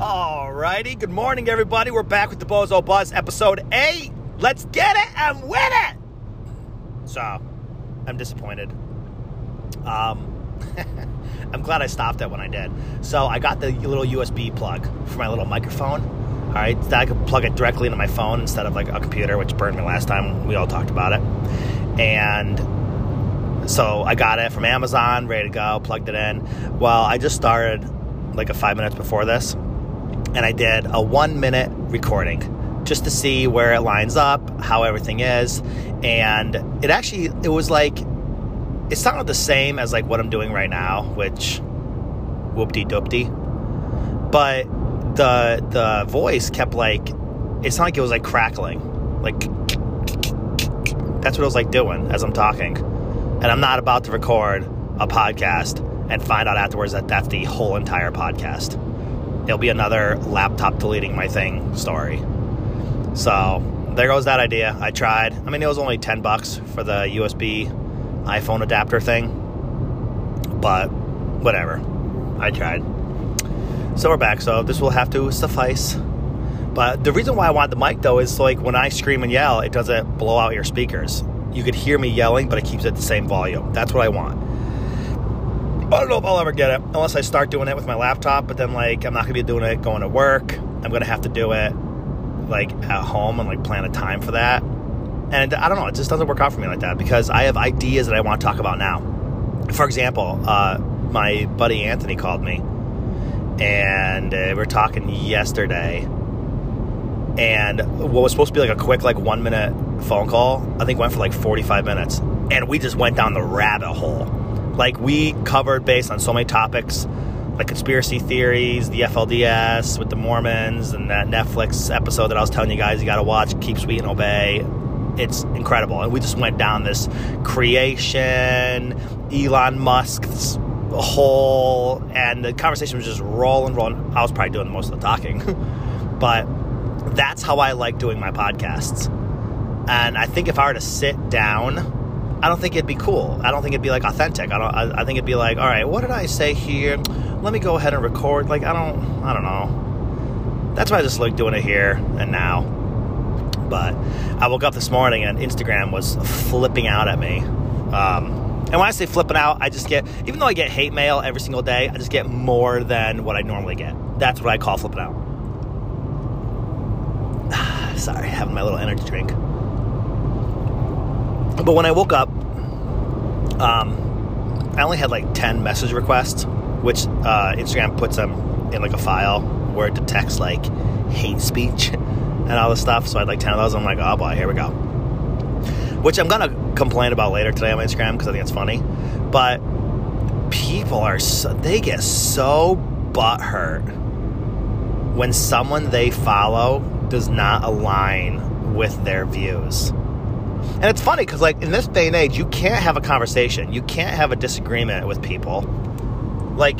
Alrighty, good morning, everybody. We're back with the Bozo Buzz, episode 8. Let's get it and win it! So, I'm disappointed. Um, I'm glad I stopped it when I did. So, I got the little USB plug for my little microphone. Alright, that I could plug it directly into my phone instead of like a computer, which burned me last time. We all talked about it. And so, I got it from Amazon, ready to go, plugged it in. Well, I just started like a five minutes before this and I did a one minute recording just to see where it lines up, how everything is, and it actually it was like it sounded the same as like what I'm doing right now, which whoopty doopty, but the the voice kept like it sounded like it was like crackling, like that's what it was like doing as I'm talking, and I'm not about to record a podcast and find out afterwards that that's the whole entire podcast it'll be another laptop deleting my thing story. So there goes that idea. I tried. I mean, it was only 10 bucks for the USB iPhone adapter thing, but whatever. I tried. So we're back. So this will have to suffice. But the reason why I want the mic though is like when I scream and yell, it doesn't blow out your speakers. You could hear me yelling, but it keeps it the same volume. That's what I want. I don't know if I'll ever get it unless I start doing it with my laptop, but then like I'm not gonna be doing it going to work. I'm gonna have to do it like at home and like plan a time for that. And I don't know, it just doesn't work out for me like that because I have ideas that I want to talk about now. For example, uh, my buddy Anthony called me and uh, we were talking yesterday and what was supposed to be like a quick like one minute phone call i think went for like 45 minutes and we just went down the rabbit hole like we covered based on so many topics like conspiracy theories, the FLDS with the Mormons, and that Netflix episode that I was telling you guys you got to watch, Keep Sweet and Obey. It's incredible. And we just went down this creation, Elon Musk's whole, and the conversation was just rolling, rolling. I was probably doing most of the talking, but that's how I like doing my podcasts. And I think if I were to sit down, I don't think it'd be cool. I don't think it'd be like authentic. I don't. I, I, think it'd be like, all right, what did I say here? Let me go ahead and record. Like I don't. I don't know. That's why I just like doing it here and now. But I woke up this morning and Instagram was flipping out at me. Um, and when I say flipping out, I just get, even though I get hate mail every single day, I just get more than what I normally get. That's what I call flipping out. Sorry, having my little energy drink. But when I woke up, um, I only had like 10 message requests, which uh, Instagram puts them in like a file where it detects like hate speech and all this stuff. So I had like 10 of those. I'm like, oh boy, here we go. Which I'm going to complain about later today on my Instagram because I think it's funny. But people are, so, they get so butthurt when someone they follow does not align with their views. And it's funny because, like, in this day and age, you can't have a conversation. You can't have a disagreement with people. Like,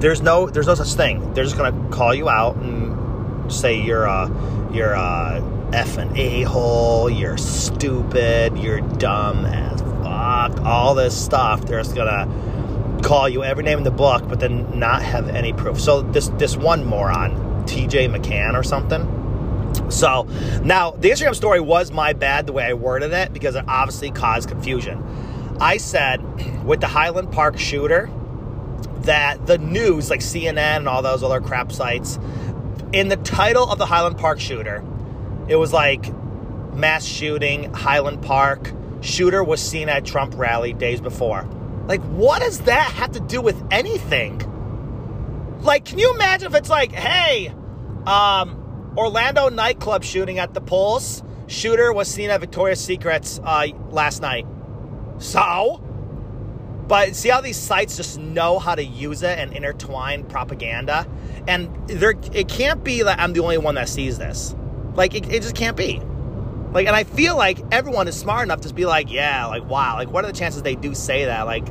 there's no, there's no such thing. They're just gonna call you out and say you're a, you're a and a hole. You're stupid. You're dumb as fuck. All this stuff. They're just gonna call you every name in the book, but then not have any proof. So this this one moron, T.J. McCann or something so now the Instagram story was my bad the way I worded it because it obviously caused confusion. I said with the Highland Park shooter that the news, like CNN and all those other crap sites, in the title of the Highland Park shooter, it was like mass shooting, Highland Park, shooter was seen at Trump rally days before. Like, what does that have to do with anything? Like, can you imagine if it's like, hey, um, Orlando nightclub shooting at the Pulse. Shooter was seen at Victoria's Secrets uh, last night. So, but see how these sites just know how to use it and intertwine propaganda, and there it can't be that I'm the only one that sees this. Like it, it just can't be. Like, and I feel like everyone is smart enough to be like, yeah, like wow, like what are the chances they do say that? Like,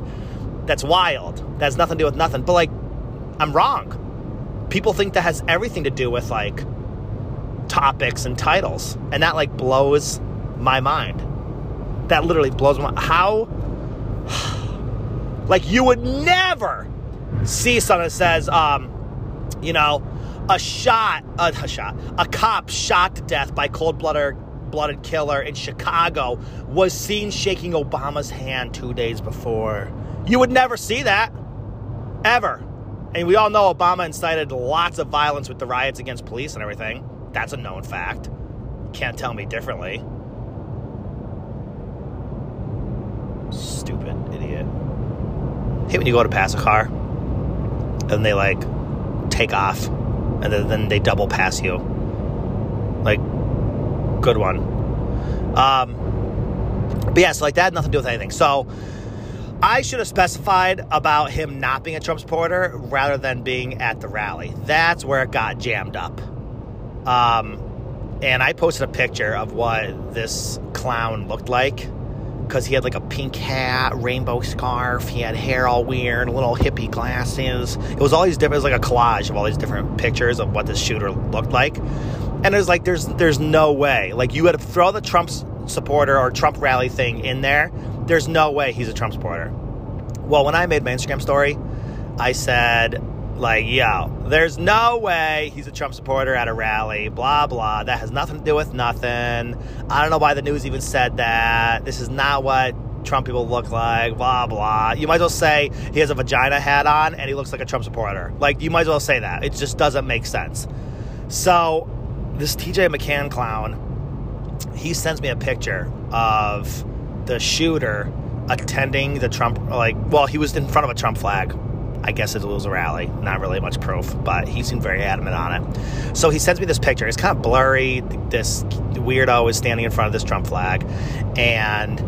that's wild. That has nothing to do with nothing. But like, I'm wrong. People think that has everything to do with like topics and titles. And that like blows my mind. That literally blows my how like you would never see something that says, um, you know, A shot, a, a shot, a cop shot to death by cold-blooded blooded killer in Chicago was seen shaking Obama's hand two days before. You would never see that. Ever. And we all know Obama incited lots of violence with the riots against police and everything. That's a known fact. You Can't tell me differently. Stupid idiot. hate when you go to pass a car and they like take off and then, then they double pass you. Like, good one. Um, but yeah, so like that had nothing to do with anything. So I should have specified about him not being a Trump supporter rather than being at the rally. That's where it got jammed up. Um, and I posted a picture of what this clown looked like because he had like a pink hat, rainbow scarf, he had hair all weird, little hippie glasses. It was all these different. It was like a collage of all these different pictures of what this shooter looked like. And it was like, there's there's no way. Like you had to throw the Trump supporter or Trump rally thing in there. There's no way he's a Trump supporter. Well, when I made my Instagram story, I said like, yo, there's no way he's a Trump supporter at a rally, blah, blah. That has nothing to do with nothing. I don't know why the news even said that. This is not what Trump people look like, blah, blah. You might as well say he has a vagina hat on and he looks like a Trump supporter. Like, you might as well say that. It just doesn't make sense. So, this TJ McCann clown, he sends me a picture of the shooter attending the Trump, like, well, he was in front of a Trump flag I guess it was a rally. Not really much proof, but he seemed very adamant on it. So he sends me this picture. It's kind of blurry. This weirdo is standing in front of this Trump flag, and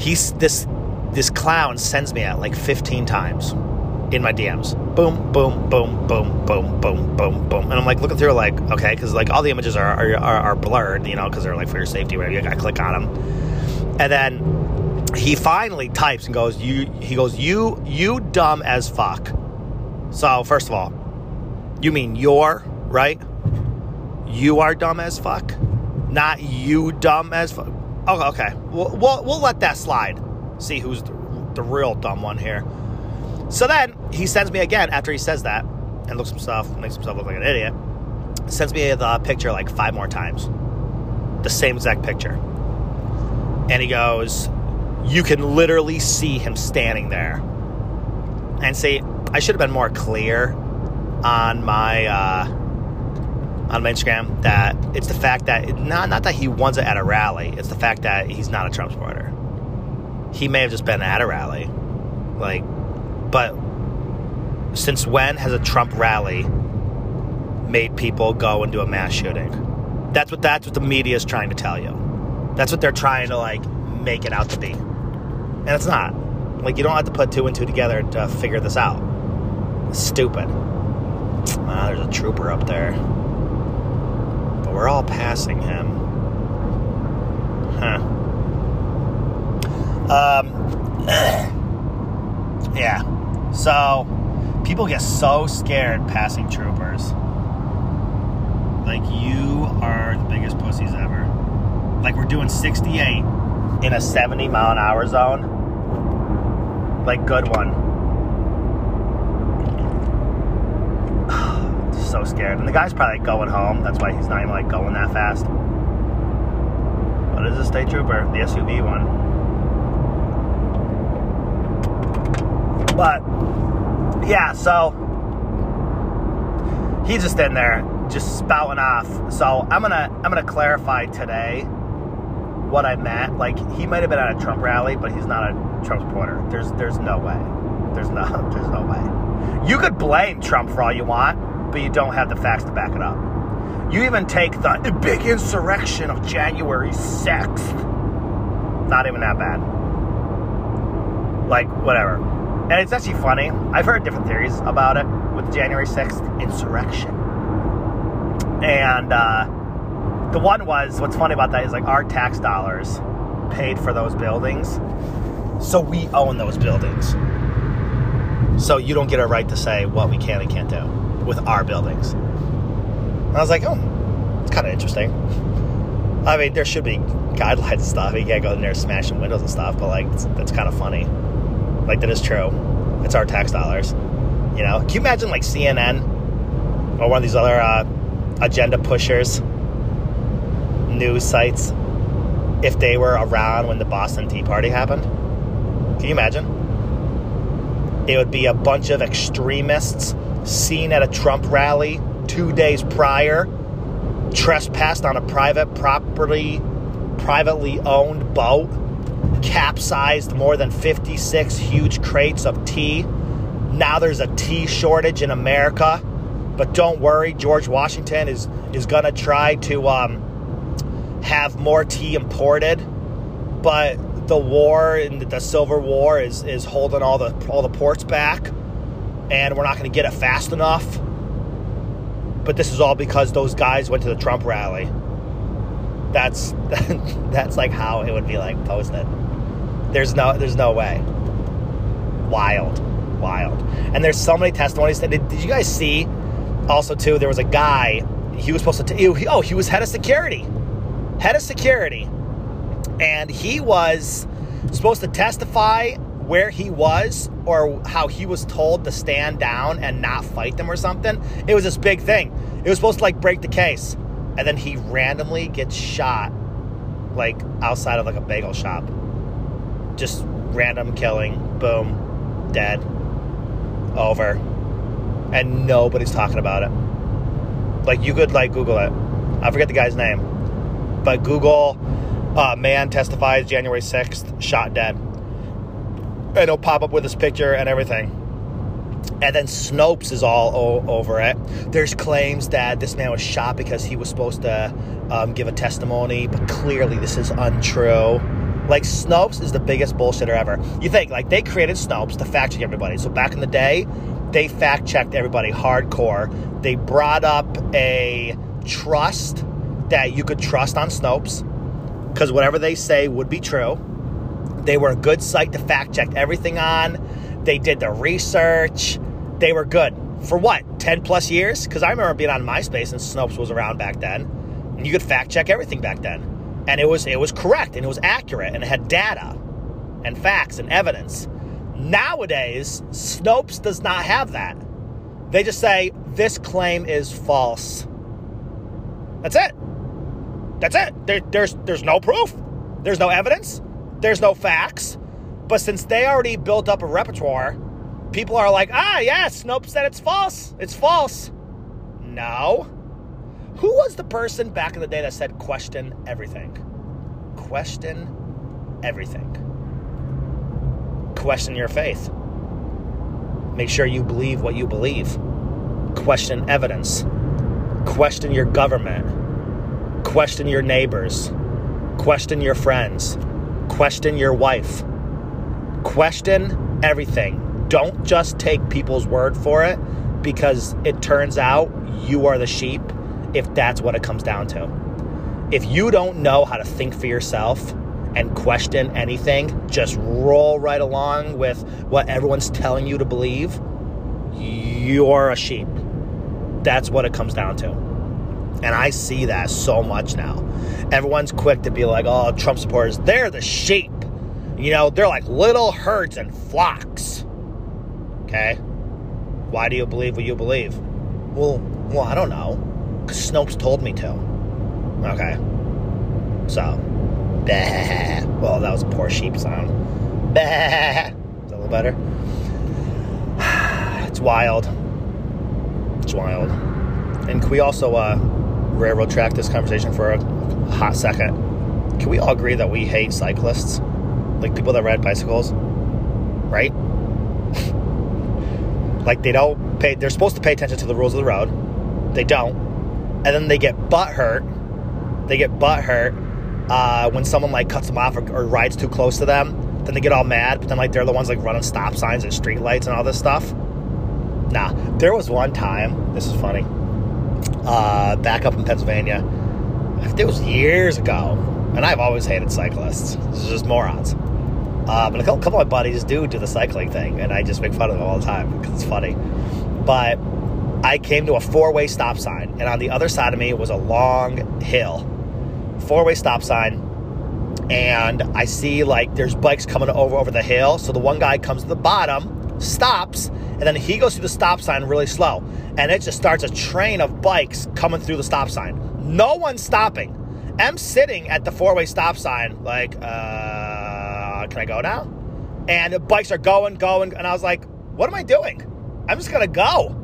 he's this this clown sends me it like 15 times in my DMs. Boom, boom, boom, boom, boom, boom, boom, boom. And I'm like looking through, like, okay, because like all the images are are, are blurred, you know, because they're like for your safety, whatever. You gotta click on them, and then he finally types and goes, "You." He goes, "You, you dumb as fuck." So first of all, you mean you're right? You are dumb as fuck, not you dumb as fuck. Oh, okay. We'll, we'll, we'll let that slide. See who's the, the real dumb one here. So then he sends me again after he says that and looks himself makes himself look like an idiot. Sends me the picture like five more times, the same exact picture, and he goes, you can literally see him standing there. And see, I should have been more clear on my uh, on my Instagram that it's the fact that not not that he wants it at a rally. It's the fact that he's not a Trump supporter. He may have just been at a rally, like, but since when has a Trump rally made people go and do a mass shooting? That's what that's what the media is trying to tell you. That's what they're trying to like make it out to be. And it's not. Like, you don't have to put two and two together to figure this out. It's stupid. Ah, there's a trooper up there. But we're all passing him. Huh. Um, yeah. So, people get so scared passing troopers. Like, you are the biggest pussies ever. Like, we're doing 68 in a 70 mile an hour zone like good one. so scared. And the guy's probably going home. That's why he's not even like going that fast. But What is a state trooper? The SUV one. But yeah, so he's just in there, just spouting off. So I'm gonna I'm gonna clarify today what I meant. Like he might have been at a Trump rally, but he's not a Trump supporter. There's there's no way. There's no there's no way. You could blame Trump for all you want, but you don't have the facts to back it up. You even take the big insurrection of January 6th. Not even that bad. Like, whatever. And it's actually funny. I've heard different theories about it with the January 6th insurrection. And uh, the one was what's funny about that is like our tax dollars paid for those buildings so we own those buildings. So you don't get a right to say what we can and can't do with our buildings. And I was like, oh, it's kind of interesting. I mean, there should be guidelines and stuff. You can't go in there smashing windows and stuff, but like, that's kind of funny. Like, that is true. It's our tax dollars. You know, can you imagine like CNN or one of these other uh, agenda pushers news sites if they were around when the Boston Tea Party happened? Can you imagine? It would be a bunch of extremists seen at a Trump rally two days prior, trespassed on a private property, privately owned boat, capsized more than 56 huge crates of tea. Now there's a tea shortage in America. But don't worry, George Washington is, is going to try to um, have more tea imported, but the war and the Civil War is is holding all the all the ports back, and we're not going to get it fast enough. But this is all because those guys went to the Trump rally. That's that's like how it would be like posted. There's no there's no way. Wild, wild. And there's so many testimonies. Did, did you guys see? Also, too, there was a guy. He was supposed to. T- oh, he was head of security head of security, and he was supposed to testify where he was or how he was told to stand down and not fight them or something. It was this big thing. It was supposed to like break the case. And then he randomly gets shot like outside of like a bagel shop. Just random killing, boom, dead, over. And nobody's talking about it. Like you could like Google it. I forget the guy's name but Google uh, man testifies January 6th, shot dead. And it'll pop up with his picture and everything. And then Snopes is all o- over it. There's claims that this man was shot because he was supposed to um, give a testimony, but clearly this is untrue. Like Snopes is the biggest bullshitter ever. You think like they created Snopes to fact check everybody. So back in the day, they fact checked everybody hardcore. They brought up a trust that you could trust on Snopes because whatever they say would be true. They were a good site to fact check everything on. They did the research. They were good. For what? 10 plus years? Because I remember being on MySpace and Snopes was around back then. And you could fact check everything back then. And it was it was correct and it was accurate and it had data and facts and evidence. Nowadays, Snopes does not have that. They just say this claim is false. That's it. That's it. There, there's there's no proof. There's no evidence. There's no facts. But since they already built up a repertoire, people are like, ah, yeah, Snopes said it's false. It's false. No. Who was the person back in the day that said question everything? Question everything. Question your faith. Make sure you believe what you believe. Question evidence. Question your government Question your neighbors. Question your friends. Question your wife. Question everything. Don't just take people's word for it because it turns out you are the sheep if that's what it comes down to. If you don't know how to think for yourself and question anything, just roll right along with what everyone's telling you to believe, you're a sheep. That's what it comes down to. And I see that so much now. Everyone's quick to be like, oh, Trump supporters, they're the sheep. You know, they're like little herds and flocks. Okay? Why do you believe what you believe? Well, well, I don't know. Because Snopes told me to. Okay. So, bah. Well, that was a poor sheep sound. Bah. Is that a little better? It's wild. It's wild. And can we also uh, railroad track this conversation for a hot second. Can we all agree that we hate cyclists? Like people that ride bicycles? Right? like they don't pay, they're supposed to pay attention to the rules of the road. They don't. And then they get butt hurt. They get butt hurt uh, when someone like cuts them off or, or rides too close to them. Then they get all mad, but then like they're the ones like running stop signs and street lights and all this stuff. Nah, there was one time, this is funny uh, back up in Pennsylvania. It was years ago, and I've always hated cyclists. Is just morons. Uh, but a couple, couple of my buddies do do the cycling thing, and I just make fun of them all the time because it's funny. But I came to a four way stop sign, and on the other side of me was a long hill. Four way stop sign, and I see like there's bikes coming over over the hill. So the one guy comes to the bottom stops, and then he goes through the stop sign really slow. And it just starts a train of bikes coming through the stop sign. No one's stopping. I'm sitting at the four way stop sign, like, uh, can I go now? And the bikes are going, going. And I was like, what am I doing? I'm just going to go.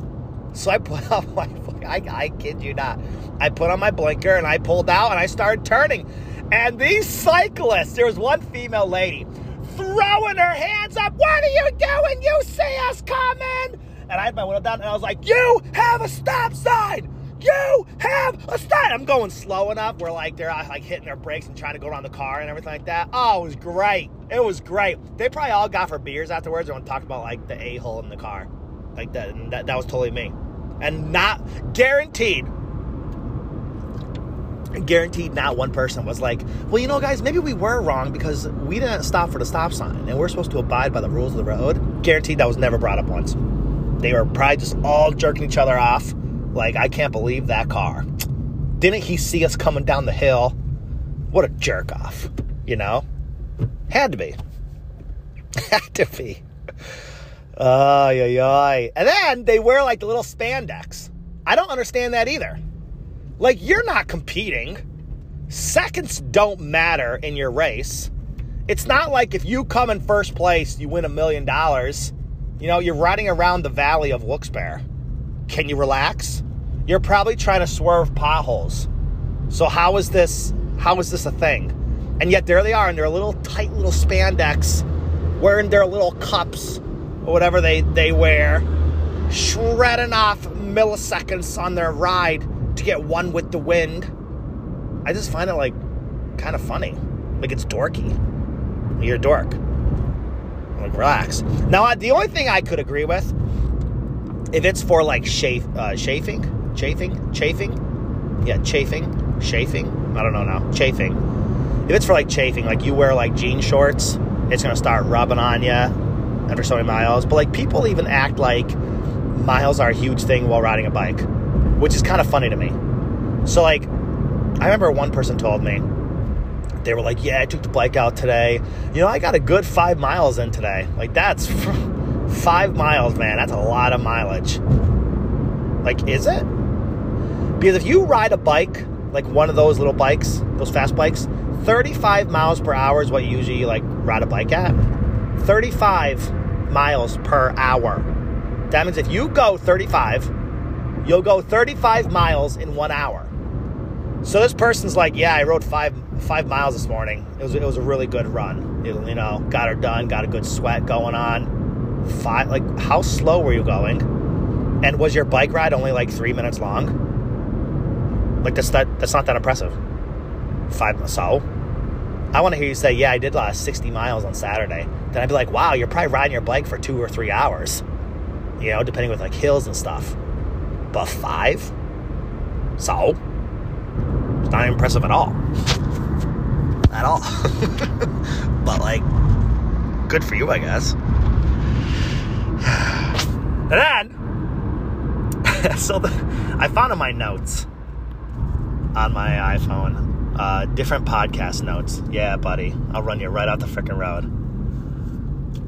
So I put on my, I, I kid you not. I put on my blinker and I pulled out and I started turning. And these cyclists, there was one female lady throwing her hands up. What are you doing? You see us coming? And I had my window down and I was like, You have a stop sign. You have a stop. I'm going slow enough where like they're uh, like hitting their brakes and trying to go around the car and everything like that. Oh, it was great. It was great. They probably all got for beers afterwards and talked about like the a hole in the car. Like that, and that, that was totally me. And not guaranteed guaranteed not one person was like, well, you know, guys, maybe we were wrong because we didn't stop for the stop sign and we're supposed to abide by the rules of the road. Guaranteed that was never brought up once. They were probably just all jerking each other off. Like, I can't believe that car. Didn't he see us coming down the hill? What a jerk off, you know? Had to be. Had to be. Ay, ay, ay. And then they wear like the little spandex. I don't understand that either. Like, you're not competing. Seconds don't matter in your race. It's not like if you come in first place, you win a million dollars. You know, you're riding around the valley of Wilkes-Barre. Can you relax? You're probably trying to swerve potholes. So how is this how is this a thing? And yet there they are in their little tight little spandex, wearing their little cups or whatever they, they wear, shredding off milliseconds on their ride to get one with the wind. I just find it like kind of funny. Like it's dorky. You're a dork. Like relax. Now the only thing I could agree with, if it's for like chafe, uh, chafing, chafing, chafing, yeah, chafing, chafing. I don't know now. Chafing. If it's for like chafing, like you wear like jean shorts, it's gonna start rubbing on you after so many miles. But like people even act like miles are a huge thing while riding a bike which is kind of funny to me. So, like, I remember one person told me, they were like, Yeah, I took the bike out today. You know, I got a good five miles in today. Like, that's five miles, man. That's a lot of mileage. Like, is it? Because if you ride a bike, like one of those little bikes, those fast bikes, 35 miles per hour is what you usually like ride a bike at. 35 miles per hour. That means if you go 35 You'll go 35 miles in one hour. So this person's like, yeah, I rode five five miles this morning. It was it was a really good run. It, you know, got her done, got a good sweat going on. Five like how slow were you going? And was your bike ride only like three minutes long? Like that's that that's not that impressive. Five so. I want to hear you say, yeah, I did last 60 miles on Saturday. Then I'd be like, wow, you're probably riding your bike for two or three hours. You know, depending with like hills and stuff buff five. So, it's not impressive at all. At all. but, like, good for you, I guess. and then, so the, I found in my notes on my iPhone uh, different podcast notes. Yeah, buddy, I'll run you right out the freaking road.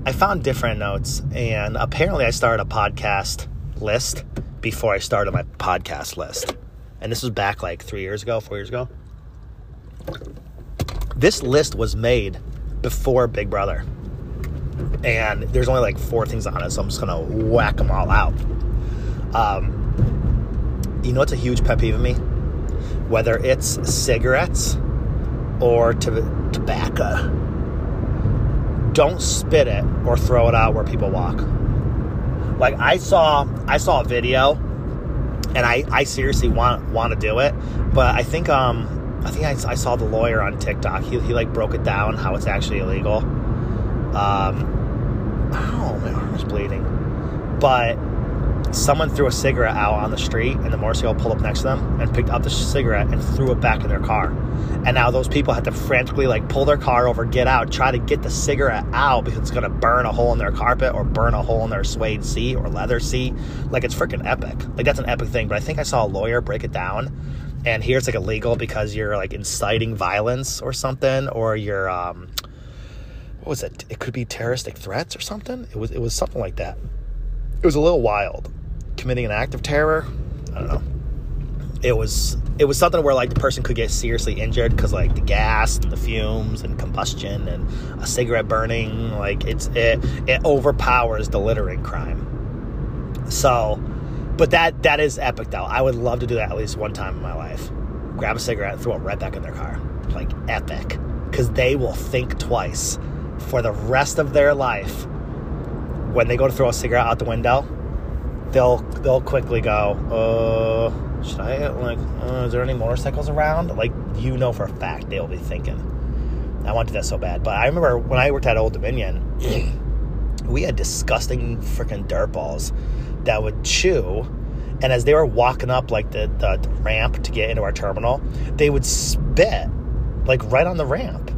I found different notes, and apparently, I started a podcast list before I started my podcast list. And this was back like three years ago, four years ago. This list was made before Big Brother. And there's only like four things on it, so I'm just gonna whack them all out. Um, you know what's a huge pet peeve of me? Whether it's cigarettes or to- tobacco, don't spit it or throw it out where people walk. Like I saw, I saw a video, and I, I seriously want want to do it, but I think um I think I, I saw the lawyer on TikTok. He, he like broke it down how it's actually illegal. Um, oh my arm is bleeding, but someone threw a cigarette out on the street and the motorcycle pulled up next to them and picked up the cigarette and threw it back in their car. And now those people had to frantically like pull their car over, get out, try to get the cigarette out because it's gonna burn a hole in their carpet or burn a hole in their suede seat or leather seat. Like it's freaking epic. Like that's an epic thing. But I think I saw a lawyer break it down. And here it's like illegal because you're like inciting violence or something, or you're um what was it? It could be terroristic threats or something. It was it was something like that. It was a little wild. Committing an act of terror. I don't know. It was it was something where like the person could get seriously injured because like the gas and the fumes and combustion and a cigarette burning like it's it it overpowers the littering crime. So, but that that is epic though. I would love to do that at least one time in my life. Grab a cigarette throw it right back in their car. Like epic because they will think twice for the rest of their life when they go to throw a cigarette out the window they'll they'll quickly go uh should i like uh, is there any motorcycles around like you know for a fact they'll be thinking i want to do that so bad but i remember when i worked at old dominion we had disgusting freaking dirt balls that would chew and as they were walking up like the, the, ramp to get into our terminal they would spit like right on the ramp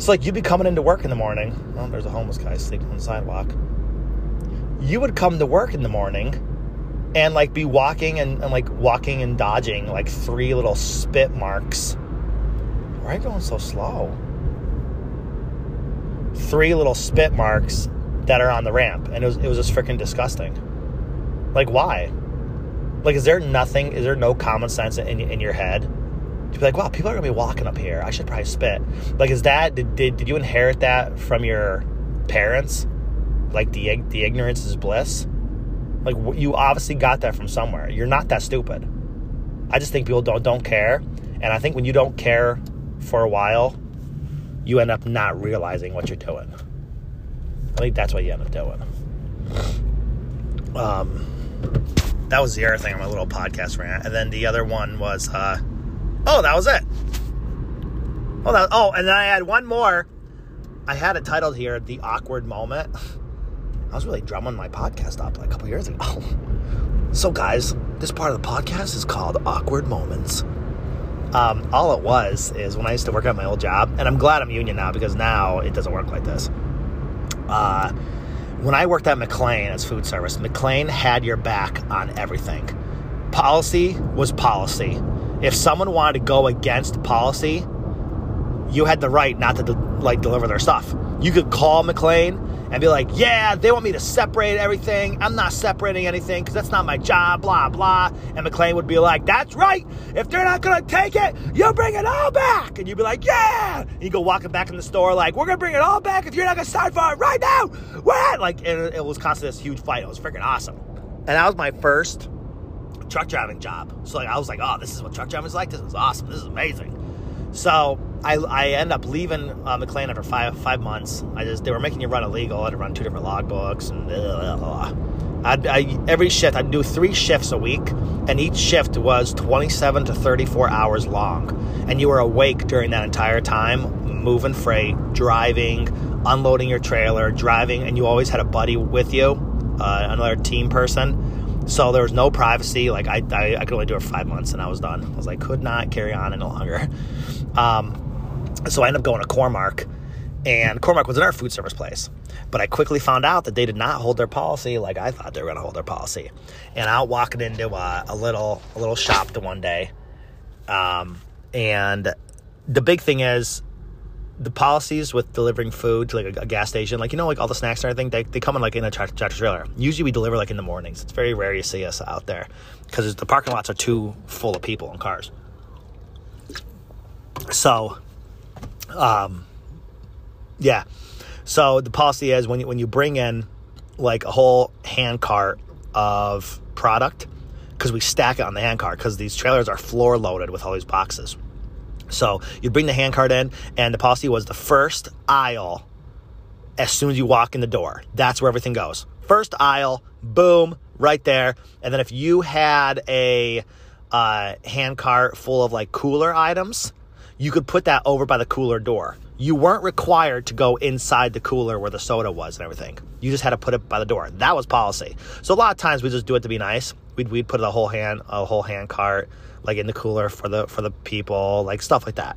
it's like you'd be coming into work in the morning. Oh, there's a homeless guy sleeping on the sidewalk. You would come to work in the morning and like be walking and, and like walking and dodging like three little spit marks. Why are you going so slow? Three little spit marks that are on the ramp, and it was it was just freaking disgusting. Like why? Like, is there nothing? Is there no common sense in in your head? to be like, wow, people are gonna be walking up here. I should probably spit. Like, is that did did, did you inherit that from your parents? Like the the ignorance is bliss. Like you obviously got that from somewhere. You're not that stupid. I just think people don't don't care, and I think when you don't care for a while, you end up not realizing what you're doing. I think that's what you end up doing. Um, that was the other thing on my little podcast rant, and then the other one was. Uh, Oh, that was it. Oh, that, oh, and then I had one more. I had it titled here, The Awkward Moment. I was really drumming my podcast up like a couple years ago. So, guys, this part of the podcast is called Awkward Moments. Um, all it was is when I used to work at my old job, and I'm glad I'm union now because now it doesn't work like this. Uh, when I worked at McLane as food service, McLane had your back on everything. Policy was policy if someone wanted to go against policy, you had the right not to de- like deliver their stuff. You could call McLane and be like, "Yeah, they want me to separate everything. I'm not separating anything because that's not my job." Blah blah. And McLane would be like, "That's right. If they're not gonna take it, you bring it all back." And you'd be like, "Yeah." And you go walking back in the store like, "We're gonna bring it all back if you're not gonna sign for it right now." What? Like, and it was constantly this huge fight. It was freaking awesome. And that was my first truck driving job. So like I was like, oh, this is what truck driving is like. This is awesome. This is amazing. So I, I end up leaving uh, McLane after five five months. I just they were making you run illegal. I had to run two different logbooks and blah, blah, blah. I'd, I, every shift I'd do three shifts a week, and each shift was 27 to 34 hours long, and you were awake during that entire time, moving freight, driving, unloading your trailer, driving, and you always had a buddy with you, uh, another team person so there was no privacy. Like I, I, I could only do it for five months and I was done. I was like, could not carry on any longer. Um, so I ended up going to Core-Mark and Core-Mark was another food service place. But I quickly found out that they did not hold their policy like I thought they were going to hold their policy. And out walking into a, a, little a little shop the one day, um, and the big thing is the policies with delivering food to like a, a, gas station, like you know, like all the snacks and everything, they, they come in like in a tractor trailer. Usually, we deliver like in the mornings. It's very rare you see us out there because the parking lots are too full of people and cars. So, um, yeah. So the policy is when you, when you bring in like a whole hand cart of product, because we stack it on the hand cart because these trailers are floor loaded with all these boxes so you'd bring the hand cart in, and the policy was the first aisle as soon as you walk in the door. That's where everything goes. First aisle, boom, right there. And then if you had a uh, hand cart full of like cooler items, you could put that over by the cooler door. You weren't required to go inside the cooler where the soda was and everything. You just had to put it by the door. That was policy. So a lot of times we just do it to be nice. We'd, we'd put a whole hand a whole hand cart like in the cooler for the for the people, like stuff like that.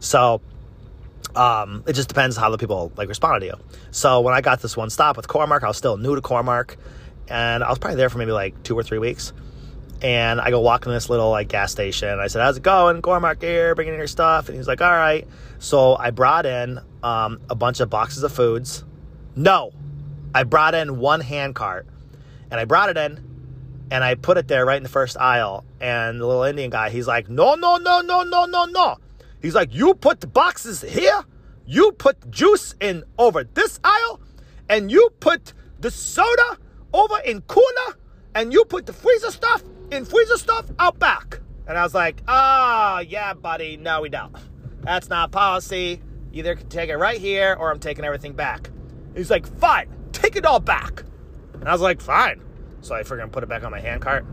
So um, it just depends how the people like responded to you. So when I got this one stop with Core-Mark, I was still new to Core-Mark, and I was probably there for maybe like two or three weeks. And I go walking this little like gas station. I said, "How's it going, Core-Mark here, bringing in your stuff?" And he's like, "All right." So I brought in um, a bunch of boxes of foods. No, I brought in one hand cart, and I brought it in, and I put it there right in the first aisle. And the little Indian guy, he's like, "No, no, no, no, no, no, no." He's like, "You put the boxes here. You put juice in over this aisle, and you put the soda over in cooler, and you put the freezer stuff in freezer stuff out back." And I was like, "Ah, oh, yeah, buddy. No, we don't. That's not policy. Either can take it right here, or I'm taking everything back." He's like, "Fine, take it all back." And I was like, "Fine." So I figured I'd put it back on my hand cart,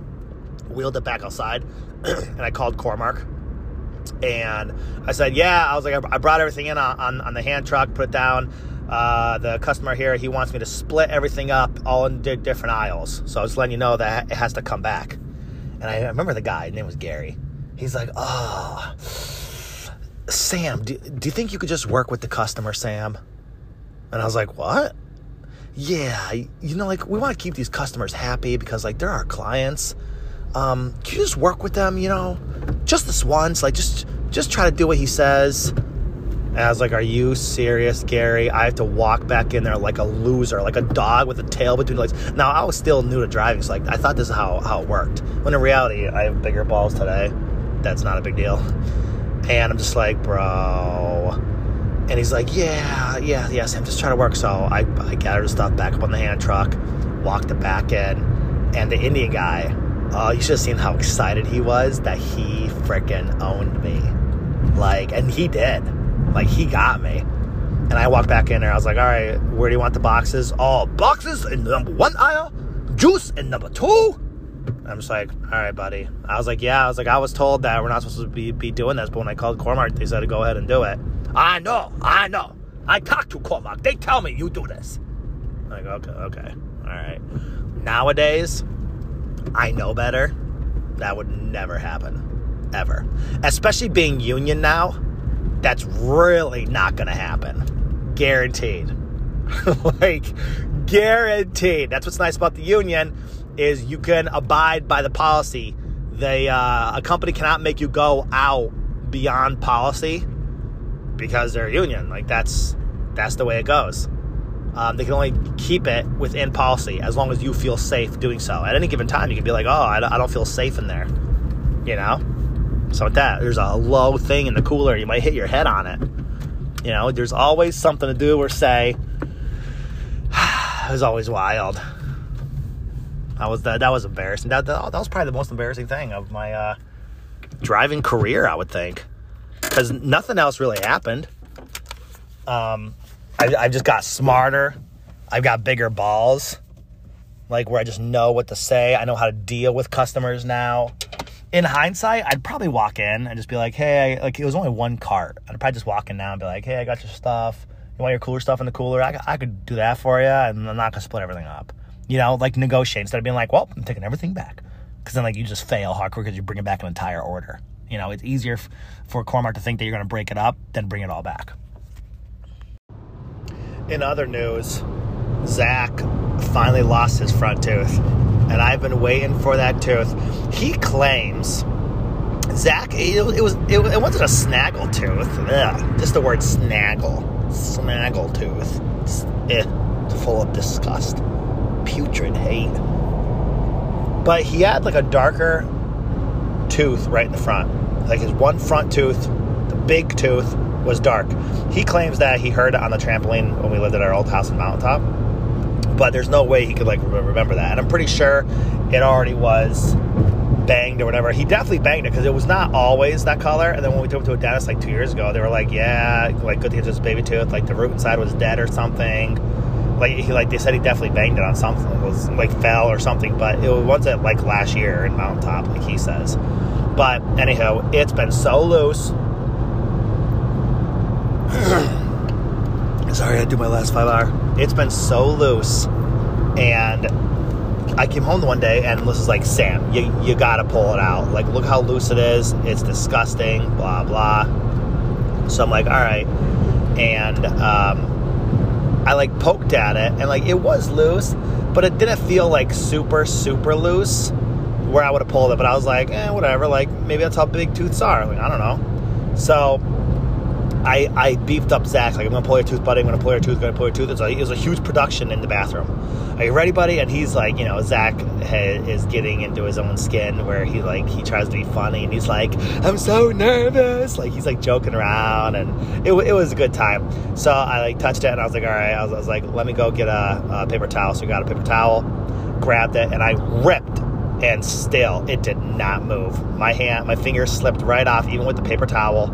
wheeled it back outside, and I called Core-Mark. And I said, Yeah, I was like, I brought everything in on, on, on the hand truck, put it down. Uh, the customer here, he wants me to split everything up all in different aisles. So I was letting you know that it has to come back. And I remember the guy, his name was Gary. He's like, Oh, Sam, do, do you think you could just work with the customer, Sam? And I was like, What? yeah, you know, like we want to keep these customers happy because like they're our clients. Um, can you just work with them, you know, just this once, like just just try to do what he says. And I was like, "Are you serious, Gary? I have to walk back in there like a loser, like a dog with a tail between legs." Now I was still new to driving, so like I thought this is how how it worked. When in reality, I have bigger balls today. That's not a big deal. And I'm just like, bro, and he's like, yeah, yeah, yes, I'm just trying to work. So I, I gathered stuff back up on the hand truck, walked it back in, and the Indian guy, uh, you should have seen how excited he was that he freaking owned me. Like, and he did. Like, he got me. And I walked back in there. I was like, all right, where do you want the boxes? Oh, boxes in number one aisle, juice in number two. I'm just like, all right, buddy. I was like, yeah. I was like, I was told that we're not supposed to be, be doing this, but when I called Core-Mark, they said to go ahead and do it. I know, I know. I talked to Core-Mark. They tell me you do this. I'm like, okay, okay, all right. Nowadays, I know better. That would never happen, ever. Especially being union now, that's really not going to happen. Guaranteed. like, guaranteed. That's what's nice about the union is you can abide by the policy. They uh, a company cannot make you go out beyond policy because they're a union. Like that's that's the way it goes. Um, they can only keep it within policy as long as you feel safe doing so. At any given time, you can be like, "Oh, I don't feel safe in there," you know. So with that, there's a low thing in the cooler. You might hit your head on it. You know, there's always something to do or say. it was always wild. That was that. That was embarrassing. That, that, that was probably the most embarrassing thing of my uh, driving career. I would think because nothing else really happened. Um, I, I just got smarter. I've got bigger balls, like where I just know what to say. I know how to deal with customers now. In hindsight, I'd probably walk in and just be like, "Hey, I, like it was only one cart." I'd probably just walk in now and be like, "Hey, I got your stuff. You want your cooler stuff in the cooler? I, I could do that for you, and I'm not gonna split everything up." You know, like negotiate instead of being like, "Well, I'm taking everything back," because then like you just fail hardcore because you're bringing back an entire order. You know, it's easier f- for Core-Mark to think that you're going to break it up than bring it all back. In other news, Zach finally lost his front tooth, and I've been waiting for that tooth. He claims Zach, it, it was it, it, wasn't a snaggle tooth. Ugh, just the word snaggle, snaggle tooth. It's, eh, full of disgust, putrid hate. But he had like a darker tooth right in the front. Like his one front tooth, the big tooth, was dark. He claims that he heard it on the trampoline when we lived at our old house in Mountaintop. But there's no way he could like remember that. And I'm pretty sure it already was banged or whatever. He definitely banged it because it was not always that color. And then when we took him to a dentist like two years ago, they were like, "Yeah, like good to get this baby tooth. Like the root inside was dead or something." Like he like they said he definitely banged it on something. It was like fell or something. But it wasn't like last year in Mountaintop, like he says. But anyhow, it's been so loose. Sorry, I do my last five hour. It's been so loose, and I came home one day and Melissa's like, "Sam, you you gotta pull it out. Like, look how loose it is. It's disgusting. Blah blah." So I'm like, "All right," and um, I like poked at it, and like it was loose, but it didn't feel like super super loose where I would have pulled it, but I was like, eh, whatever. Like maybe that's how big tooths are. Like I don't know. So I, I beefed up Zach. Like, I'm gonna pull your tooth, buddy. I'm gonna pull your tooth. I'm Gonna pull your tooth. It's a, it was a huge production in the bathroom. Are you ready, buddy? And he's like, you know, Zach ha- is getting into his own skin where he like he tries to be funny and he's like, I'm so nervous. Like he's like joking around and it, it was a good time. So I like touched it and I was like, all right. I was, I was like, let me go get a, a paper towel. So we got a paper towel, grabbed it, and I ripped and still it did not move. My hand, my fingers slipped right off, even with the paper towel.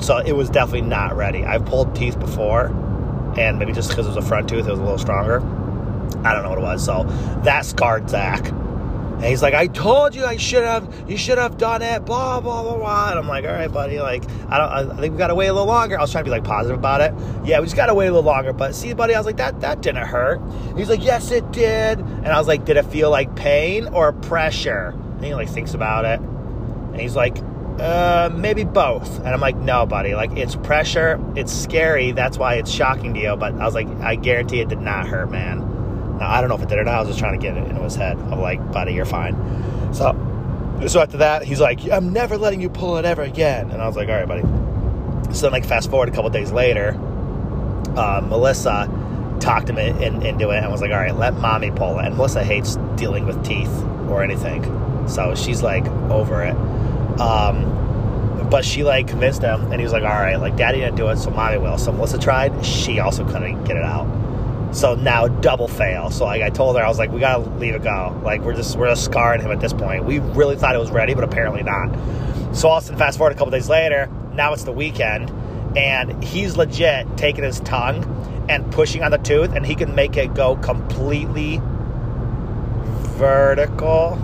So it was definitely not ready. I've pulled teeth before, and maybe just because it was a front tooth, it was a little stronger. I don't know what it was. So that scarred Zach. And he's like, I told you I should have, you should have done it, blah, blah, blah, blah. And I'm like, all right, buddy, like, I don't, I think we gotta wait a little longer. I was trying to be like positive about it. Yeah, we just gotta wait a little longer. But see, buddy, I was like, that, that didn't hurt. he's like, yes, it did. And I was like, did it feel like pain or pressure? And he like thinks about it. And he's like, uh, maybe both. And I'm like, no, buddy, like it's pressure. It's scary. That's why it's shocking to you. But I was like, I guarantee it did not hurt, man. Now, I don't know if it did or not. I was just trying to get it into his head of like, buddy, you're fine. So, so after that, he's like, I'm never letting you pull it ever again. And I was like, all right, buddy. So then, like, fast forward a couple days later, uh, Melissa talked him in, into it and was like, all right, let mommy pull it. And Melissa hates dealing with teeth or anything. So she's like over it. Um, but she like convinced him and he was like, all right, like daddy didn't do it, so mommy will. So Melissa tried. She also couldn't get it out. So now double fail. So like I told her, I was like, we gotta leave it go. Like we're just we're just scarring him at this point. We really thought it was ready, but apparently not. So Austin fast forward a couple days later. Now it's the weekend, and he's legit taking his tongue and pushing on the tooth, and he can make it go completely vertical.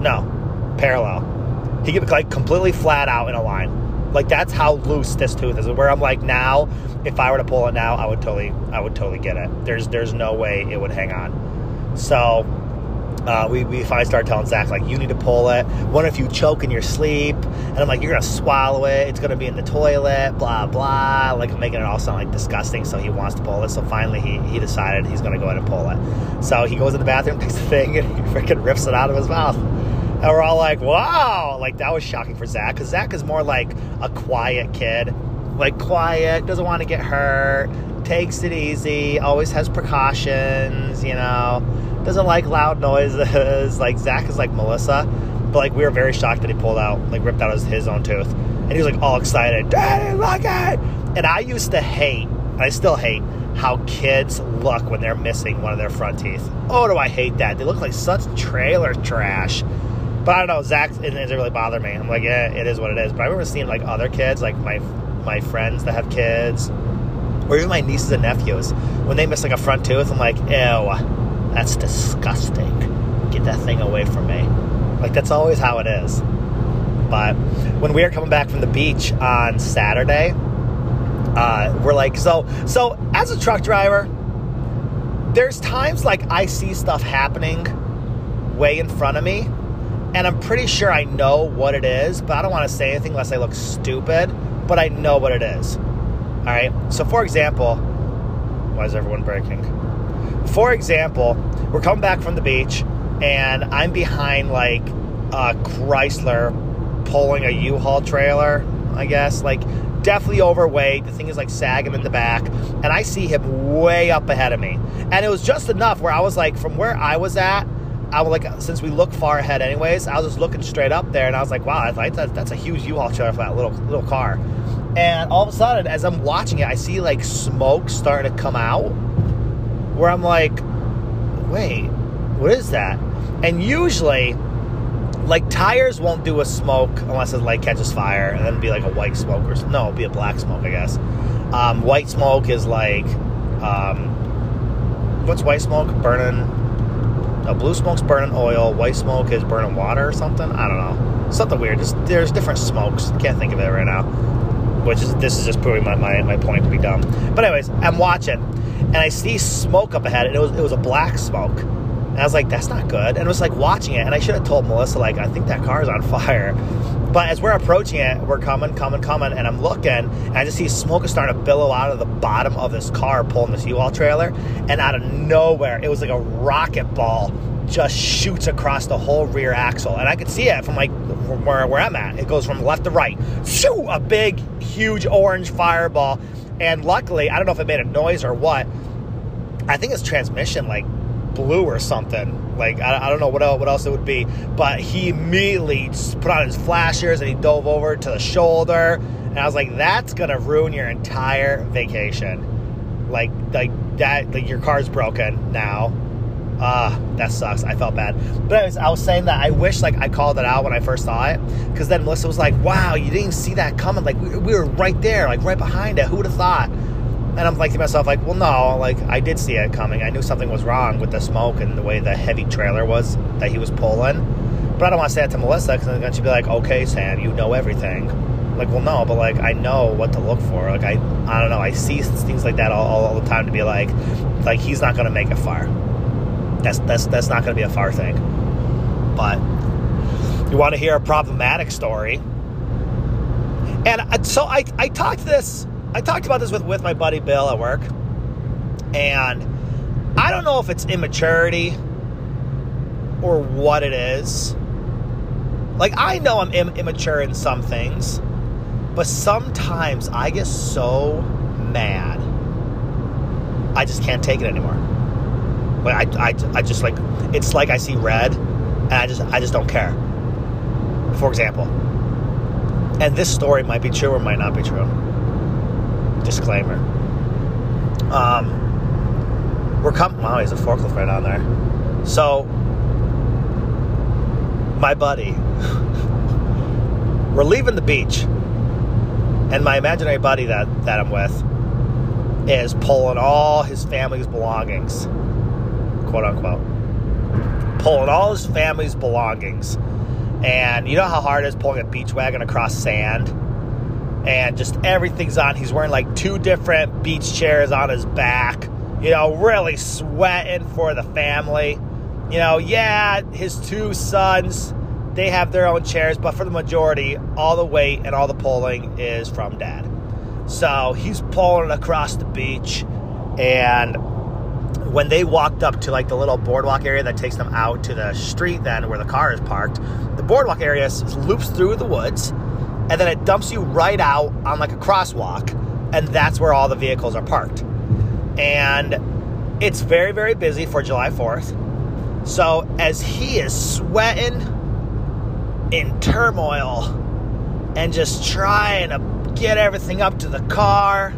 No, parallel. He can like completely flat out in a line. Like that's how loose this tooth is. Where I'm like now, if I were to pull it now, I would totally, I would totally get it. There's, there's no way it would hang on. So uh, we, we finally started telling Zach, like, you need to pull it. What if you choke in your sleep? And I'm like, you're going to swallow it. It's going to be in the toilet, blah, blah. Like, I'm making it all sound like disgusting. So he wants to pull it. So finally, he, he decided he's going to go ahead and pull it. So he goes in the bathroom, takes the thing, and he freaking rips it out of his mouth. And we're all like, wow. Like, that was shocking for Zach. Because Zach is more like a quiet kid. Like, quiet, doesn't want to get hurt, takes it easy, always has precautions, you know doesn't like loud noises. like Zach is like Melissa, but like we were very shocked that he pulled out, like ripped out his, his own tooth, and he was like all excited, Daddy, look at! And I used to hate, and I still hate how kids look when they're missing one of their front teeth. Oh, do I hate that? They look like such trailer trash. But I don't know, Zach, it doesn't really bother me. I'm like, yeah, it is what it is. But I remember seeing like other kids, like my my friends that have kids, or even my nieces and nephews, when they miss like a front tooth, I'm like, ew that's disgusting. Get that thing away from me. Like, that's always how it is. But when we were coming back from the beach on Saturday, uh, we're like, so, so as a truck driver, there's times like I see stuff happening way in front of me, and I'm pretty sure I know what it is, but I don't want to say anything unless I look stupid, but I know what it is. All right. So, for example, why is everyone breaking? For example, we're coming back from the beach and I'm behind like a Chrysler pulling a U-Haul trailer, I guess, like definitely overweight. The thing is like sagging in the back, and I see him way up ahead of me. And it was just enough where I was like, from where I was at, I was like, since we look far ahead anyways, I was just looking straight up there, and I was like, wow, I that, that's a huge U-Haul trailer for that little little car. And all of a sudden, as I'm watching it, I see like smoke starting to come out where I'm like, wait, what is that? And usually, like tires won't do a smoke unless it like catches fire, and then be like a white smoke or no, it'll be a black smoke, I guess. Um, white smoke is like, um, what's white smoke? Burning. No, blue smoke's burning oil. White smoke is burning water or something. I don't know. Something weird. Just there's different smokes. Can't think of it right now. Which is this is just proving my, my, my point to be dumb. But anyways, I'm watching and I see smoke up ahead, and it was it was a black smoke. And I was like, that's not good. And it was like watching it, and I should have told Melissa, like, I think that car is on fire. But as we're approaching it, we're coming, coming, coming, and I'm looking, and I just see smoke is starting to billow out of the bottom of this car pulling this U-Haul trailer, and out of nowhere, it was like a rocket ball just shoots across the whole rear axle, and I could see it from like from where, where I'm at. It goes from left to right. Shoo! A big, huge orange fireball. And luckily, I don't know if it made a noise or what. I think its transmission like blew or something. Like I, I don't know what else, what else it would be. But he immediately put on his flashers and he dove over to the shoulder. And I was like, that's gonna ruin your entire vacation. Like like that. Like your car's broken now Ah, uh, that sucks. I felt bad. But anyways, I was saying that I wish like I called it out when I first saw it, because then Melissa was like, "Wow, you didn't see that coming. Like we, we were right there, like right behind it. Who would have thought?" And I'm like to myself, like, "Well, no, like I did see it coming. I knew something was wrong with the smoke and the way the heavy trailer was that he was pulling." But I don't want to say that to Melissa because then she'd be like, "Okay, Sam, you know everything." Like, well, no, but like I know what to look for. Like I, I don't know. I see things like that all, all, all the time to be like, like he's not gonna make a fire that's that's that's not going to be a far thing. But you want to hear a problematic story, and uh, so I I talked this I talked about this with with my buddy Bill at work, and I don't know if it's immaturity or what it is. Like I know I'm Im- immature in some things, but sometimes I get so mad. I just can't take it anymore. Like I, I, I just like it's like I see red, and I just I just don't care. For example, and this story might be true or might not be true. Disclaimer. Um, we're coming. Wow, he's a forklift right on there. So, my buddy, we're leaving the beach, and my imaginary buddy that that I'm with is pulling all his family's belongings quote unquote, pulling all his family's belongings. And you know how hard it is pulling a beach wagon across sand? And just everything's on. He's wearing like two different beach chairs on his back, you know, really sweating for the family. You know, yeah, his two sons, they have their own chairs, but for the majority, all the weight and all the pulling is from dad. So he's pulling across the beach, and when they walked up to like the little boardwalk area that takes them out to the street then where the car is parked the boardwalk area loops through the woods and then it dumps you right out on like a crosswalk and that's where all the vehicles are parked. And it's very very busy for july 4th so as he is sweating in turmoil and just trying to get everything up to the car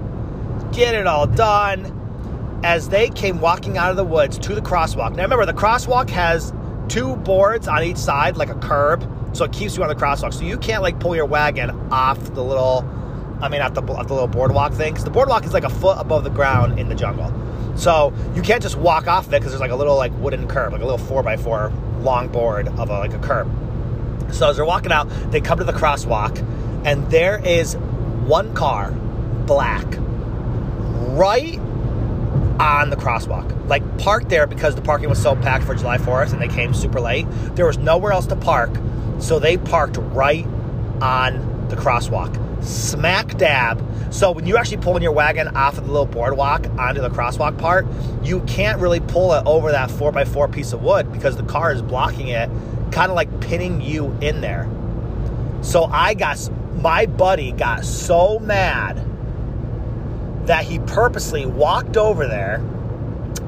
get it all done as they came walking out of the woods to the crosswalk. Now remember, the crosswalk has two boards on each side, like a curb, so it keeps you on the crosswalk. So you can't like pull your wagon off the little, I mean, off the, off the little boardwalk thing, because the boardwalk is like a foot above the ground in the jungle. So you can't just walk off of it because there's like a little like wooden curb, like a little four by four long board of a, like a curb. So as they're walking out, they come to the crosswalk, and there is one car, black, right on the crosswalk. Like parked there because the parking was so packed for July 4th and they came super late. There was nowhere else to park, so they parked right on the crosswalk. Smack dab. So when you actually pulling your wagon off of the little boardwalk onto the crosswalk part, you can't really pull it over that 4x4 piece of wood because the car is blocking it, kind of like pinning you in there. So I got my buddy got so mad that he purposely walked over there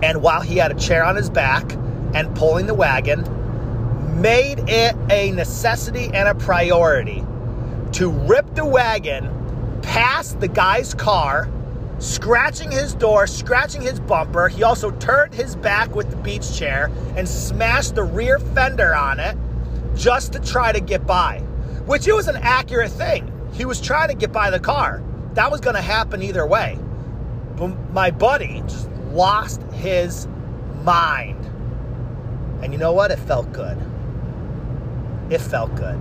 and while he had a chair on his back and pulling the wagon, made it a necessity and a priority to rip the wagon past the guy's car, scratching his door, scratching his bumper. He also turned his back with the beach chair and smashed the rear fender on it just to try to get by, which it was an accurate thing. He was trying to get by the car. That was going to happen either way. But my buddy just lost his mind. And you know what? It felt good. It felt good.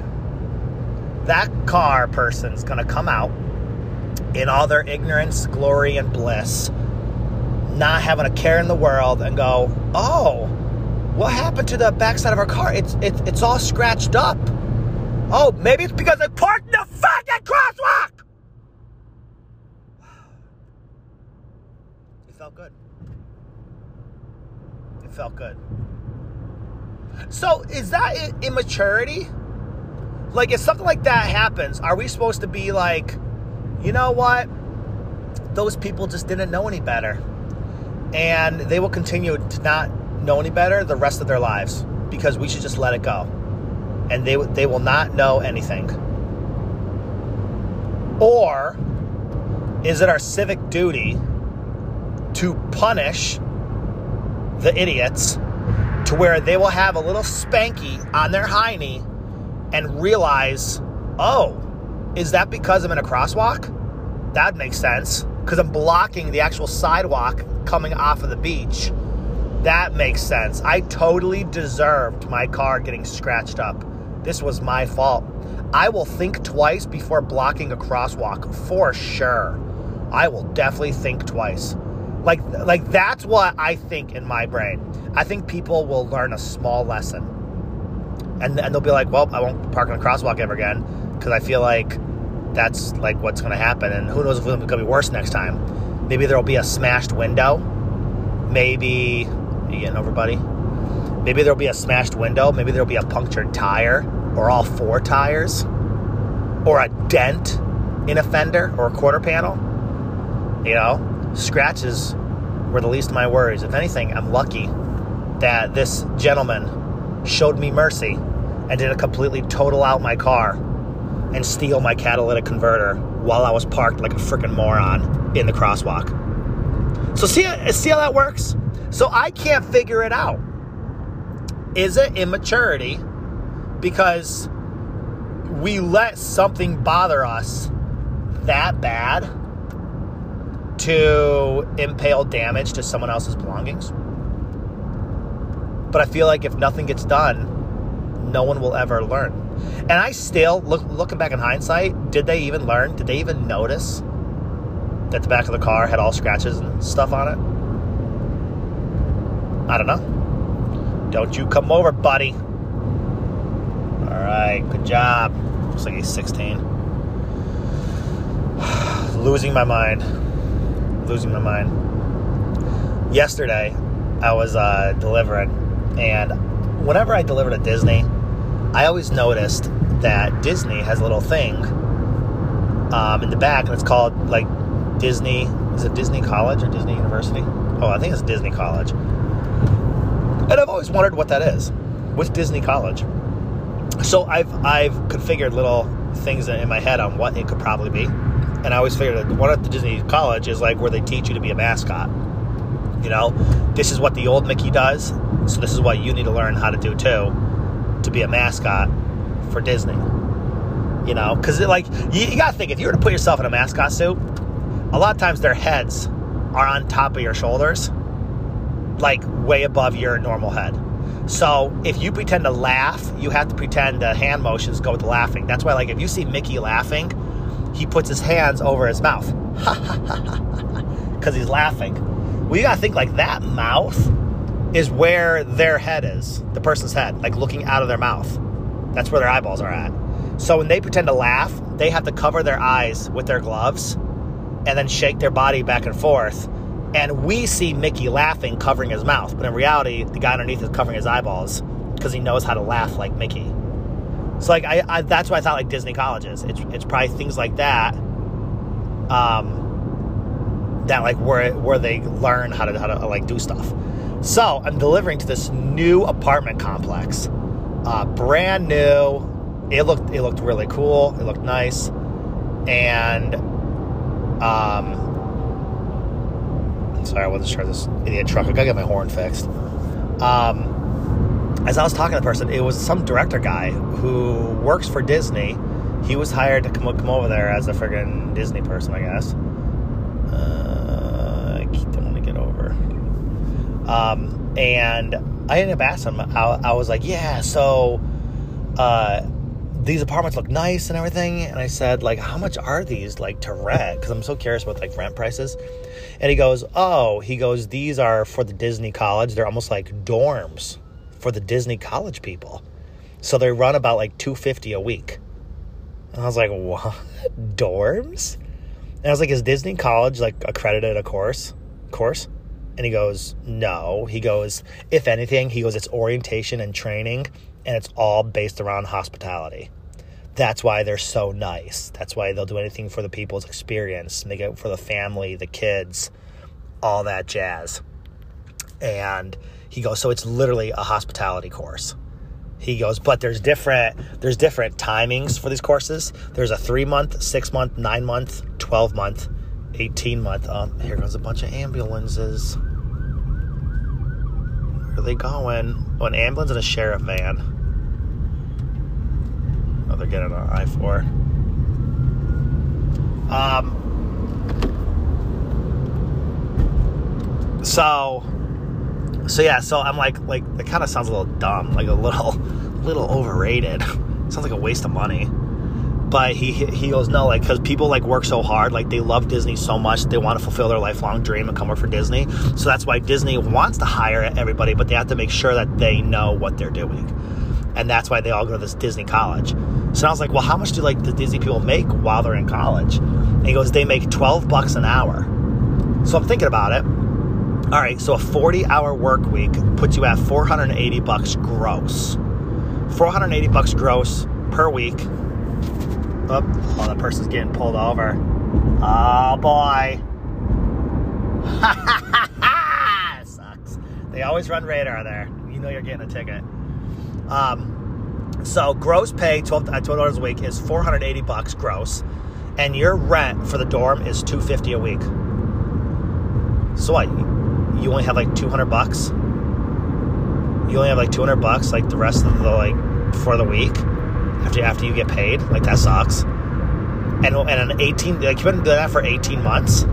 That car person's going to come out in all their ignorance, glory, and bliss, not having a care in the world, and go, oh, what happened to the backside of our car? It's, it's, it's all scratched up. Oh, maybe it's because I parked in the fucking crosswalk! It felt good. It felt good. So is that immaturity? like if something like that happens, are we supposed to be like, you know what? Those people just didn't know any better. And they will continue to not know any better the rest of their lives because we should just let it go. And they they will not know anything. Or is it our civic duty to punish the idiots to where they will have a little spanky on their hiney and realize, oh, is that because I'm in a crosswalk? That makes sense because I'm blocking the actual sidewalk coming off of the beach. That makes sense. I totally deserved my car getting scratched up. This was my fault. I will think twice before blocking a crosswalk for sure. I will definitely think twice. Like like that's what I think in my brain. I think people will learn a small lesson. And and they'll be like, "Well, I won't park on a crosswalk ever again because I feel like that's like what's going to happen and who knows if it's going to be worse next time. Maybe there'll be a smashed window. Maybe you getting over, buddy? Maybe there'll be a smashed window. Maybe there'll be a punctured tire or all four tires or a dent in a fender or a quarter panel. You know, scratches were the least of my worries. If anything, I'm lucky that this gentleman showed me mercy and did a completely total out my car and steal my catalytic converter while I was parked like a freaking moron in the crosswalk. So see, see how that works? So I can't figure it out. Is it immaturity because we let something bother us that bad to impale damage to someone else's belongings? But I feel like if nothing gets done, no one will ever learn. And I still look looking back in hindsight, did they even learn? Did they even notice that the back of the car had all scratches and stuff on it? I don't know. Don't you come over, buddy. All right, good job. Looks like he's 16. Losing my mind. Losing my mind. Yesterday, I was uh, delivering, and whenever I delivered at Disney, I always noticed that Disney has a little thing um, in the back, and it's called like Disney. Is it Disney College or Disney University? Oh, I think it's Disney College and I've always wondered what that is with Disney College. So I've I've configured little things in my head on what it could probably be, and I always figured that one at the Disney College is like where they teach you to be a mascot. You know, this is what the old Mickey does, so this is what you need to learn how to do too, to be a mascot for Disney. You know, because like you, you gotta think if you were to put yourself in a mascot suit, a lot of times their heads are on top of your shoulders like way above your normal head. So if you pretend to laugh, you have to pretend the hand motions go with the laughing. That's why, like, if you see Mickey laughing, he puts his hands over his mouth because he's laughing. Well, you gotta think like that mouth is where their head is, the person's head, like looking out of their mouth. That's where their eyeballs are at. So when they pretend to laugh, they have to cover their eyes with their gloves and then shake their body back and forth and we see Mickey laughing, covering his mouth. But in reality, the guy underneath is covering his eyeballs because he knows how to laugh like Mickey. So, like, I, I, that's why I thought like Disney colleges. It's it's probably things like that. Um, that like where where they learn how to how to like do stuff. So I'm delivering to this new apartment complex, uh, brand new. It looked it looked really cool. It looked nice, and um, Sorry, I wasn't sure this idiot truck. I gotta get my horn fixed. Um, as I was talking to the person, it was some director guy who works for Disney. He was hired to come, come over there as a friggin' Disney person, I guess. Uh, I don't want to get over. Um, and I ended up asking him, I, I was like, yeah, so uh, these apartments look nice and everything. And I said, like, how much are these like to rent? Because I'm so curious about like rent prices. And he goes, oh, he goes, these are for the Disney College. They're almost like dorms for the Disney College people. So they run about like 250 a week. And I was like, what? Dorms? And I was like, is Disney College like accredited a course? Course? And he goes, no. He goes, if anything, he goes, it's orientation and training and it's all based around hospitality. That's why they're so nice. That's why they'll do anything for the people's experience, make it for the family, the kids, all that jazz. And he goes, so it's literally a hospitality course. He goes, but there's different there's different timings for these courses. There's a three month, six month, nine month, twelve month, eighteen month. Um, here goes a bunch of ambulances. Where are they going? Oh, an ambulance and a sheriff van. Oh, they're getting on I four. Um. So so yeah, so I'm like, like it kind of sounds a little dumb, like a little, little overrated. sounds like a waste of money. But he he goes no, like because people like work so hard, like they love Disney so much, they want to fulfill their lifelong dream and come work for Disney. So that's why Disney wants to hire everybody, but they have to make sure that they know what they're doing, and that's why they all go to this Disney college. So I was like, well, how much do like the Disney people make while they're in college? And he goes, they make twelve bucks an hour. So I'm thinking about it all right, so a 40 hour work week puts you at 480 bucks gross. 480 bucks gross per week. Oh, oh that person's getting pulled over. Oh boy. sucks. They always run radar there. You know you're getting a ticket. Um, so gross pay, 12 dollars a week is 480 bucks gross, and your rent for the dorm is 250 a week. So what? You only have like 200 bucks? You only have like 200 bucks like the rest of the like for the week after after you get paid? Like that sucks. And and an 18 like you've been doing that for 18 months?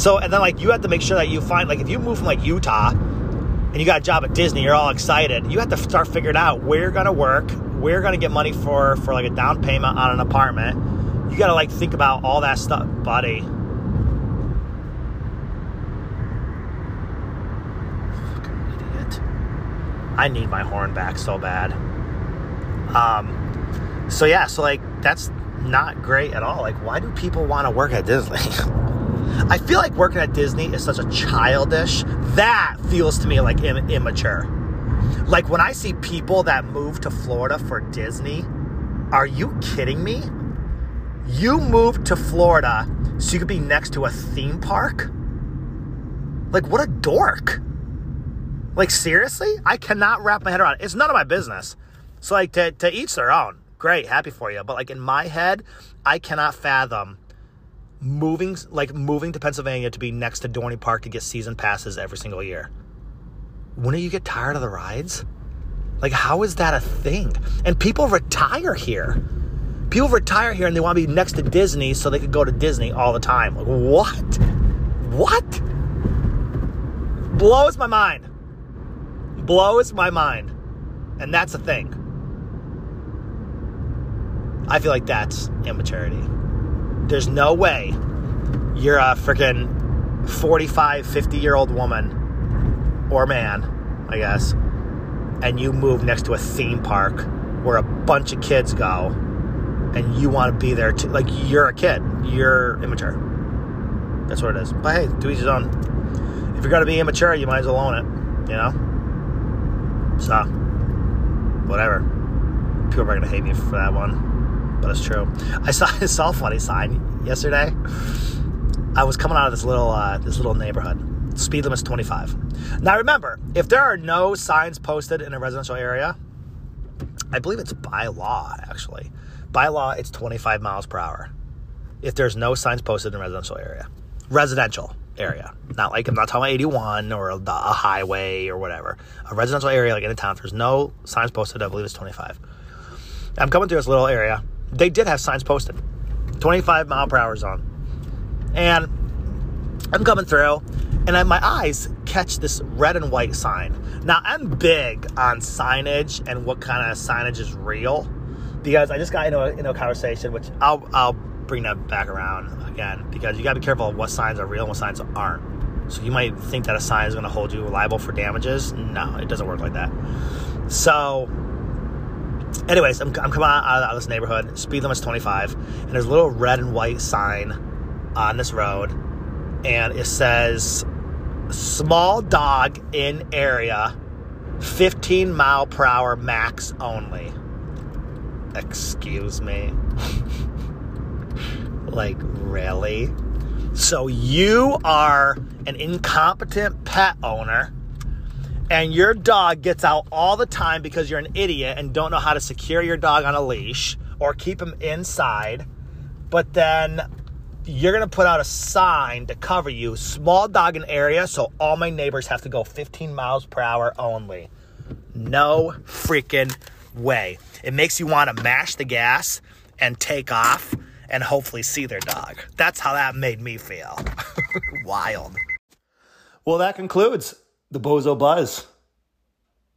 So and then like you have to make sure that you find like if you move from like utah and you got a job at disney you're all excited you have to start figuring out where you're gonna work where you're gonna get money for for like a down payment on an apartment. You gotta like think about all that stuff buddy I need my horn back so bad. Um, so yeah, so like that's not great at all. Like, why do people want to work at Disney? I feel like working at Disney is such a childish. That feels to me like Im- immature. Like when I see people that move to Florida for Disney, are you kidding me? You moved to Florida so you could be next to a theme park? Like, what a dork. Like seriously, I cannot wrap my head around it. It's none of my business. So like to, to each their own. Great, happy for you. But like in my head, I cannot fathom moving like moving to Pennsylvania to be next to Dorney Park to get season passes every single year. When do you get tired of the rides? Like how is that a thing? And people retire here. People retire here and they want to be next to Disney so they could go to Disney all the time. Like what? What? Blows my mind blows my mind. And that's a thing. I feel like that's immaturity. There's no way you're a freaking 45, 50 year old woman or man, I guess, and you move next to a theme park where a bunch of kids go and you want to be there too. Like, you're a kid, you're immature. That's what it is. But hey, to each his own. If you're going to be immature, you might as well own it, you know? So, whatever. People are to hate me for that one, but it's true. I saw, I saw a funny sign yesterday. I was coming out of this little uh, this little neighborhood. Speed limit's 25. Now remember, if there are no signs posted in a residential area, I believe it's by law actually. By law, it's 25 miles per hour. If there's no signs posted in a residential area, residential area. Not like I'm not talking about 81 or a, a highway or whatever. A residential area like in a town. There's no signs posted. I believe it's 25. I'm coming through this little area. They did have signs posted, 25 mile per hour zone, and I'm coming through, and I, my eyes catch this red and white sign. Now I'm big on signage and what kind of signage is real, because I just got into a, into a conversation, which I'll I'll bring that back around again because you got to be careful of what signs are real and what signs aren't. So you might think that a sign is going to hold you liable for damages. No, it doesn't work like that. So, anyways, I'm, I'm coming out of this neighborhood. Speed limit's 25, and there's a little red and white sign on this road, and it says "small dog in area, 15 mile per hour max only." Excuse me. like, really? So you are an incompetent pet owner and your dog gets out all the time because you're an idiot and don't know how to secure your dog on a leash or keep him inside, but then you're gonna put out a sign to cover you, small dog in area, so all my neighbors have to go 15 miles per hour only. No freaking way. It makes you wanna mash the gas and take off and hopefully see their dog. That's how that made me feel. Wild. Well, that concludes the Bozo Buzz.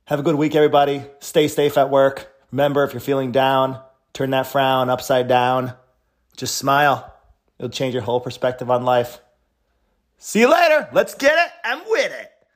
Have a good week, everybody. Stay safe at work. Remember, if you're feeling down, turn that frown upside down. Just smile. It'll change your whole perspective on life. See you later. Let's get it. I'm with it.